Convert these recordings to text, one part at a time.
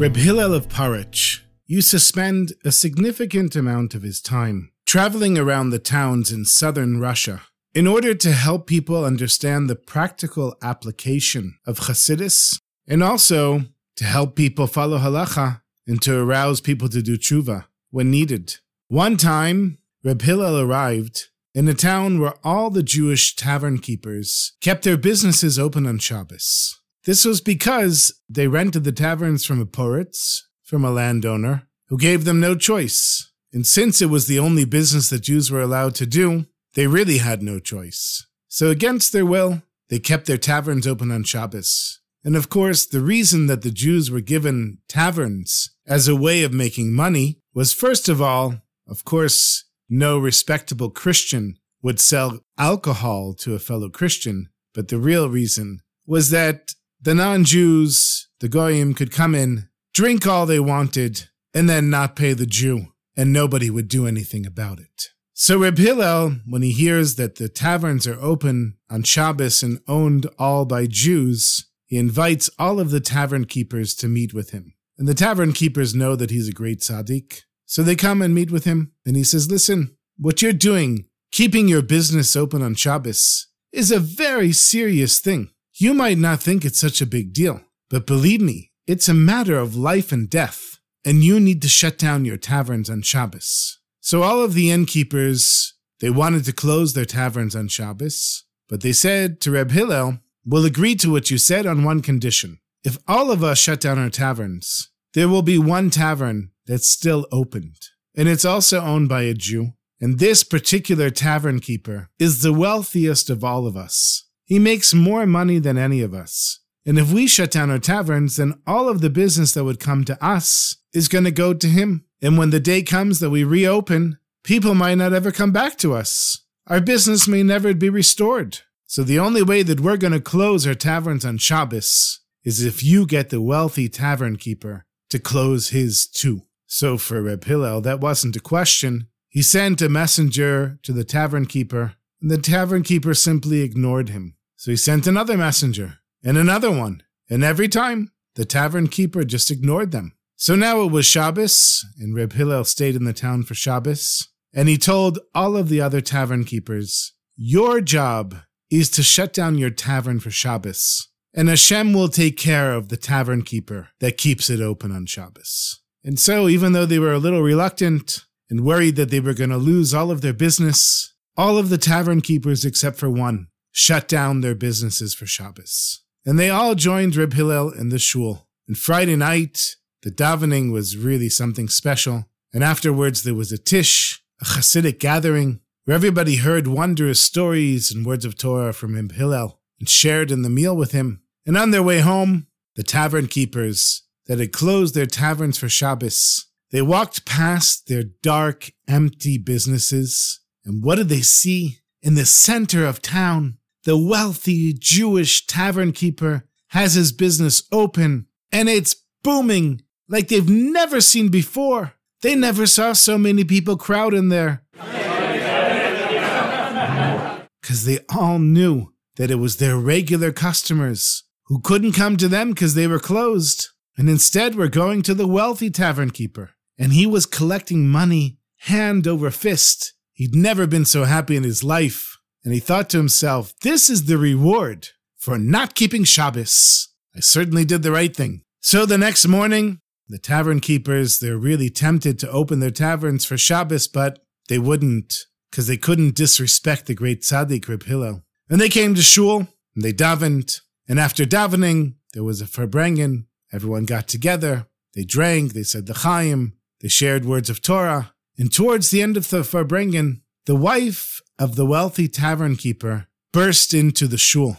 Reb Hillel of Paritsh used to spend a significant amount of his time traveling around the towns in southern Russia in order to help people understand the practical application of Hasidus and also to help people follow halacha and to arouse people to do tshuva when needed. One time, Reb Hillel arrived in a town where all the Jewish tavern keepers kept their businesses open on Shabbos. This was because they rented the taverns from a poritz, from a landowner, who gave them no choice. And since it was the only business that Jews were allowed to do, they really had no choice. So against their will, they kept their taverns open on Shabbos. And of course, the reason that the Jews were given taverns as a way of making money was first of all, of course, no respectable Christian would sell alcohol to a fellow Christian, but the real reason was that the non-Jews, the Goyim, could come in, drink all they wanted, and then not pay the Jew, and nobody would do anything about it. So Reb Hillel, when he hears that the taverns are open on Shabbos and owned all by Jews, he invites all of the tavern keepers to meet with him. And the tavern keepers know that he's a great tzaddik, so they come and meet with him, and he says, Listen, what you're doing, keeping your business open on Shabbos, is a very serious thing. You might not think it's such a big deal, but believe me, it's a matter of life and death, and you need to shut down your taverns on Shabbos. So all of the innkeepers, they wanted to close their taverns on Shabbos, but they said to Reb Hillel, We'll agree to what you said on one condition. If all of us shut down our taverns, there will be one tavern that's still opened. And it's also owned by a Jew. And this particular tavern keeper is the wealthiest of all of us. He makes more money than any of us. And if we shut down our taverns, then all of the business that would come to us is going to go to him. And when the day comes that we reopen, people might not ever come back to us. Our business may never be restored. So the only way that we're going to close our taverns on Shabbos is if you get the wealthy tavern keeper to close his too. So for Reb Hillel, that wasn't a question. He sent a messenger to the tavern keeper, and the tavern keeper simply ignored him. So he sent another messenger, and another one, and every time, the tavern keeper just ignored them. So now it was Shabbos, and Reb Hillel stayed in the town for Shabbos, and he told all of the other tavern keepers, Your job is to shut down your tavern for Shabbos, and Hashem will take care of the tavern keeper that keeps it open on Shabbos. And so, even though they were a little reluctant and worried that they were going to lose all of their business, all of the tavern keepers except for one shut down their businesses for Shabbos. And they all joined Reb Hillel in the shul. And Friday night, the davening was really something special. And afterwards, there was a tish, a Hasidic gathering, where everybody heard wondrous stories and words of Torah from Reb Hillel and shared in the meal with him. And on their way home, the tavern keepers that had closed their taverns for Shabbos, they walked past their dark, empty businesses. And what did they see? In the center of town, the wealthy Jewish tavern keeper has his business open and it's booming like they've never seen before. They never saw so many people crowd in there. Because they all knew that it was their regular customers who couldn't come to them because they were closed and instead were going to the wealthy tavern keeper. And he was collecting money hand over fist. He'd never been so happy in his life. And he thought to himself, this is the reward for not keeping Shabbos. I certainly did the right thing. So the next morning, the tavern keepers, they're really tempted to open their taverns for Shabbos, but they wouldn't, because they couldn't disrespect the great tzaddik Reb Hillel. And they came to shul, and they davened, and after davening, there was a farbrengen. Everyone got together, they drank, they said the Chaim, they shared words of Torah, and towards the end of the farbrengen, the wife of the wealthy tavern keeper burst into the shul.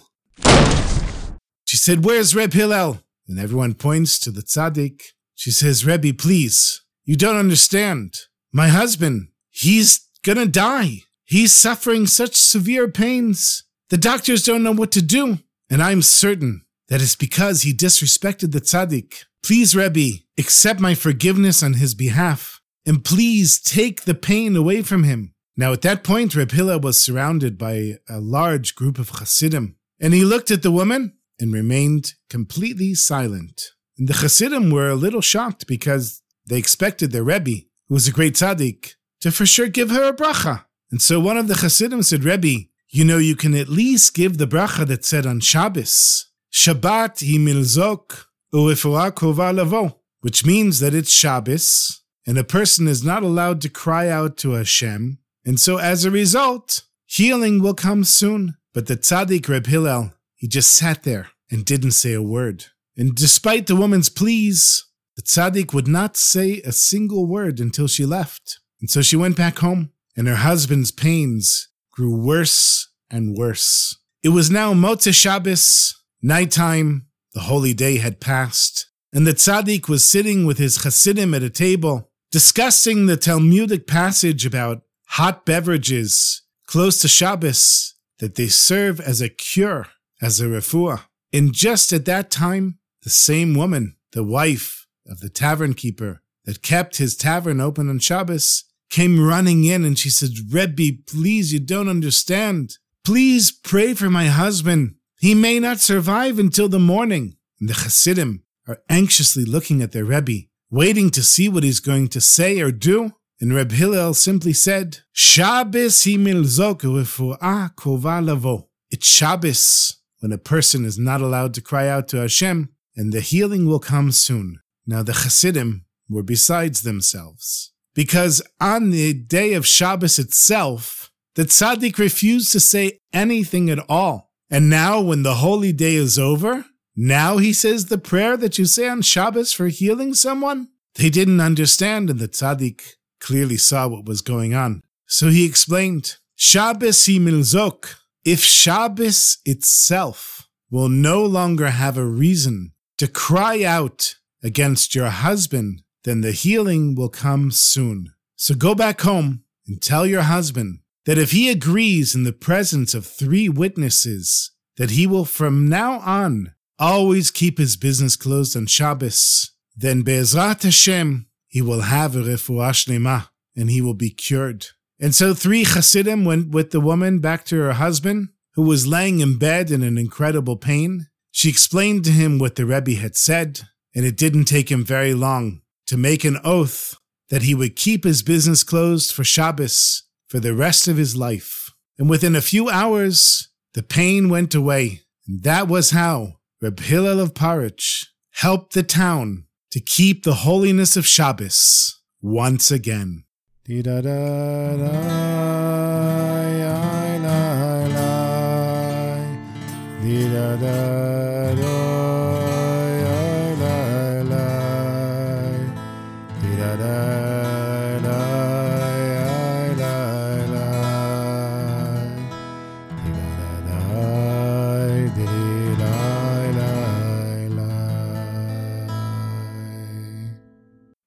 She said, Where's Reb Hillel? And everyone points to the tzaddik. She says, Rebbe, please, you don't understand. My husband, he's gonna die. He's suffering such severe pains. The doctors don't know what to do. And I'm certain that it's because he disrespected the tzaddik. Please, Rebbe, accept my forgiveness on his behalf. And please take the pain away from him. Now, at that point, Reb Hillel was surrounded by a large group of Hasidim. And he looked at the woman and remained completely silent. And the Hasidim were a little shocked because they expected their Rebbe, who was a great tzaddik, to for sure give her a bracha. And so one of the Hasidim said, Rebbe, you know, you can at least give the bracha that said on Shabbos, Shabbat hi milzok u'refuah kova lavo, which means that it's Shabbos, and a person is not allowed to cry out to Hashem, and so as a result, healing will come soon. But the tzaddik Reb Hillel, he just sat there and didn't say a word. And despite the woman's pleas, the tzaddik would not say a single word until she left. And so she went back home, and her husband's pains grew worse and worse. It was now Motzei Shabbos, nighttime, the holy day had passed, and the tzaddik was sitting with his chassidim at a table, discussing the Talmudic passage about hot beverages close to Shabbos that they serve as a cure, as a refuah. And just at that time, the same woman, the wife of the tavern keeper that kept his tavern open on Shabbos, came running in and she said, Rebbe, please, you don't understand. Please pray for my husband. He may not survive until the morning. And the Hasidim are anxiously looking at their Rebbe, waiting to see what he's going to say or do. And Reb Hillel simply said, Shabbos hi milzok refuah kova lavo. It's Shabbos when a person is not allowed to cry out to Hashem, and the healing will come soon. Now the Hasidim were besides themselves. Because on the day of Shabbos itself, the tzaddik refused to say anything at all. And now, when the holy day is over, now he says the prayer that you say on Shabbos for healing someone? They didn't understand, and the tzaddik clearly saw what was going on. So he explained, Shabbos milzok. If Shabbos itself will no longer have a reason to cry out against your husband, then the healing will come soon. So go back home and tell your husband that if he agrees in the presence of three witnesses, that he will from now on always keep his business closed on Shabbos, then Be'ezrat Hashem, he will have a refuah shlema, and he will be cured. And so three Hasidim went with the woman back to her husband, who was laying in bed in an incredible pain. She explained to him what the Rebbe had said, and it didn't take him very long to make an oath that he would keep his business closed for Shabbos for the rest of his life. And within a few hours, the pain went away. And that was how Reb Hillel of Paritsh helped the town to keep the holiness of Shabbos once again.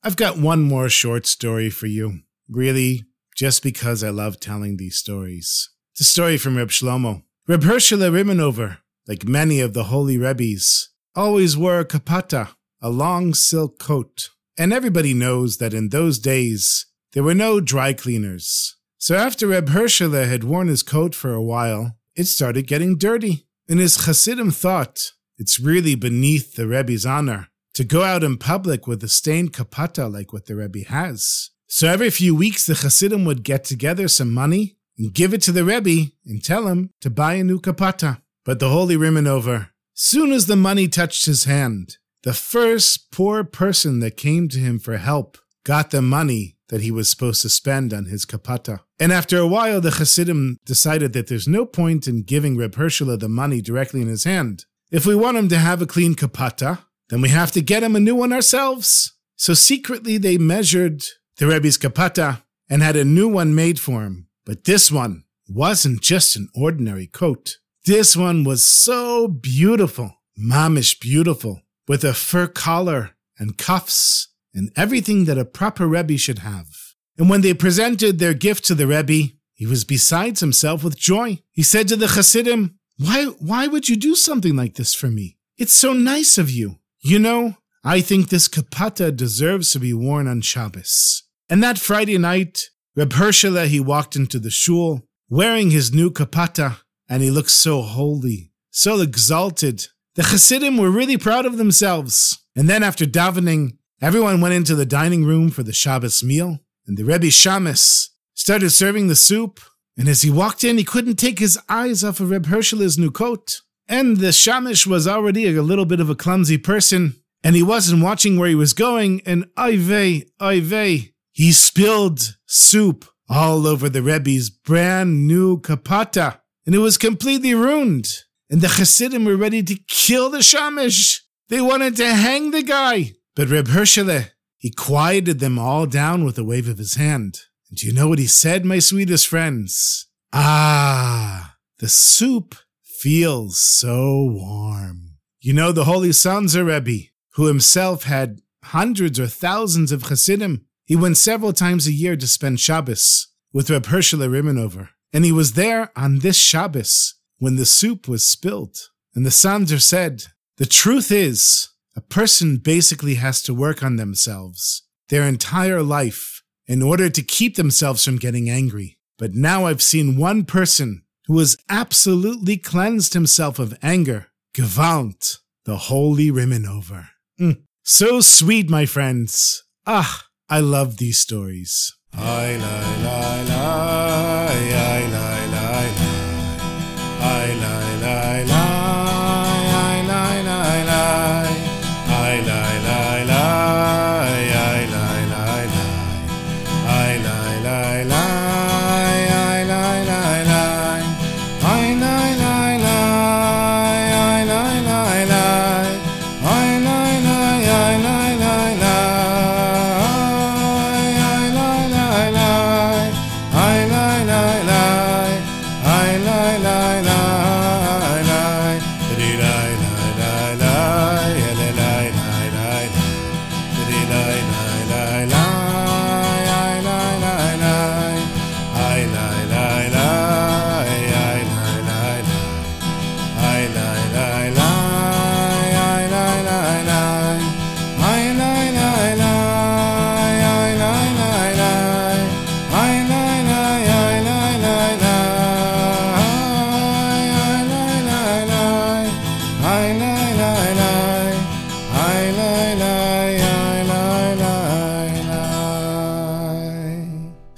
I've got one more short story for you, really, just because I love telling these stories. It's a story from Reb Shlomo. Reb Hershele Riminover, like many of the holy Rebbes, always wore a kapote, a long silk coat. And everybody knows that in those days, there were no dry cleaners. So after Reb Hershele had worn his coat for a while, it started getting dirty. And his Hasidim thought, it's really beneath the Rebbe's honor to go out in public with a stained kapote like what the Rebbe has. So every few weeks, the Hasidim would get together some money and give it to the Rebbe and tell him to buy a new kapote. But the holy Riminover, soon as the money touched his hand, the first poor person that came to him for help got the money that he was supposed to spend on his kapote. And after a while, the Hasidim decided that there's no point in giving Reb Hershele the money directly in his hand. If we want him to have a clean kapata, then we have to get him a new one ourselves. So secretly they measured the Rebbe's kapote and had a new one made for him. But this one wasn't just an ordinary coat. This one was so beautiful mamish beautiful, with a fur collar and cuffs and everything that a proper Rebbe should have. And when they presented their gift to the Rebbe, he was besides himself with joy. He said to the Hasidim, why, why would you do something like this for me? It's so nice of you. You know, I think this kapote deserves to be worn on Shabbos. And that Friday night, Reb Hershele, he walked into the shul, wearing his new kapote, and he looked so holy, so exalted. The Hasidim were really proud of themselves. And then after davening, everyone went into the dining room for the Shabbos meal, and the Rebbe Shamus started serving the soup. And as he walked in, he couldn't take his eyes off of Reb Hershele's new coat. And the Shamish was already a little bit of a clumsy person, and he wasn't watching where he was going, and ay vey, he spilled soup all over the Rebbe's brand new kapote, and it was completely ruined. And the Hasidim were ready to kill the Shamish. They wanted to hang the guy. But Reb Hershele, he quieted them all down with a wave of his hand. And do you know what he said, my sweetest friends? Ah, the soup feels so warm. You know the Holy Sanzer Rebbe, who himself had hundreds or thousands of Hasidim. He went several times a year to spend Shabbos with Reb Hershele Riminover. And he was there on this Shabbos when the soup was spilled. And the Sanzer said, The truth is, a person basically has to work on themselves their entire life in order to keep themselves from getting angry. But now I've seen one person who has absolutely cleansed himself of anger. Gewalt, the holy Riminover. Mm. So sweet, my friends. Ah, I love these stories.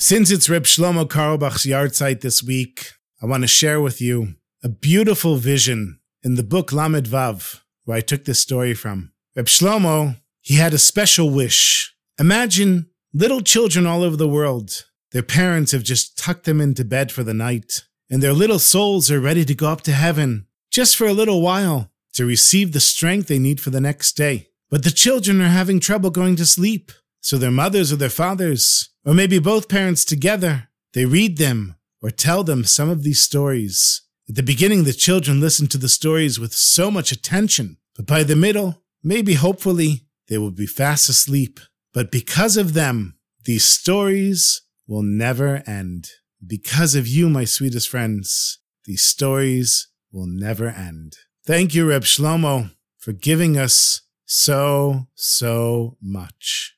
Since it's Reb Shlomo Carlebach's yahrzeit this week, I want to share with you a beautiful vision in the book Lamed Vav, where I took this story from. Reb Shlomo, he had a special wish. Imagine little children all over the world. Their parents have just tucked them into bed for the night, and their little souls are ready to go up to heaven just for a little while to receive the strength they need for the next day. But the children are having trouble going to sleep, so their mothers or their fathers or maybe both parents together, they read them or tell them some of these stories. At the beginning, the children listen to the stories with so much attention, but by the middle, maybe hopefully, they will be fast asleep. But because of them, these stories will never end. Because of you, my sweetest friends, these stories will never end. Thank you, Reb Shlomo, for giving us so, so much.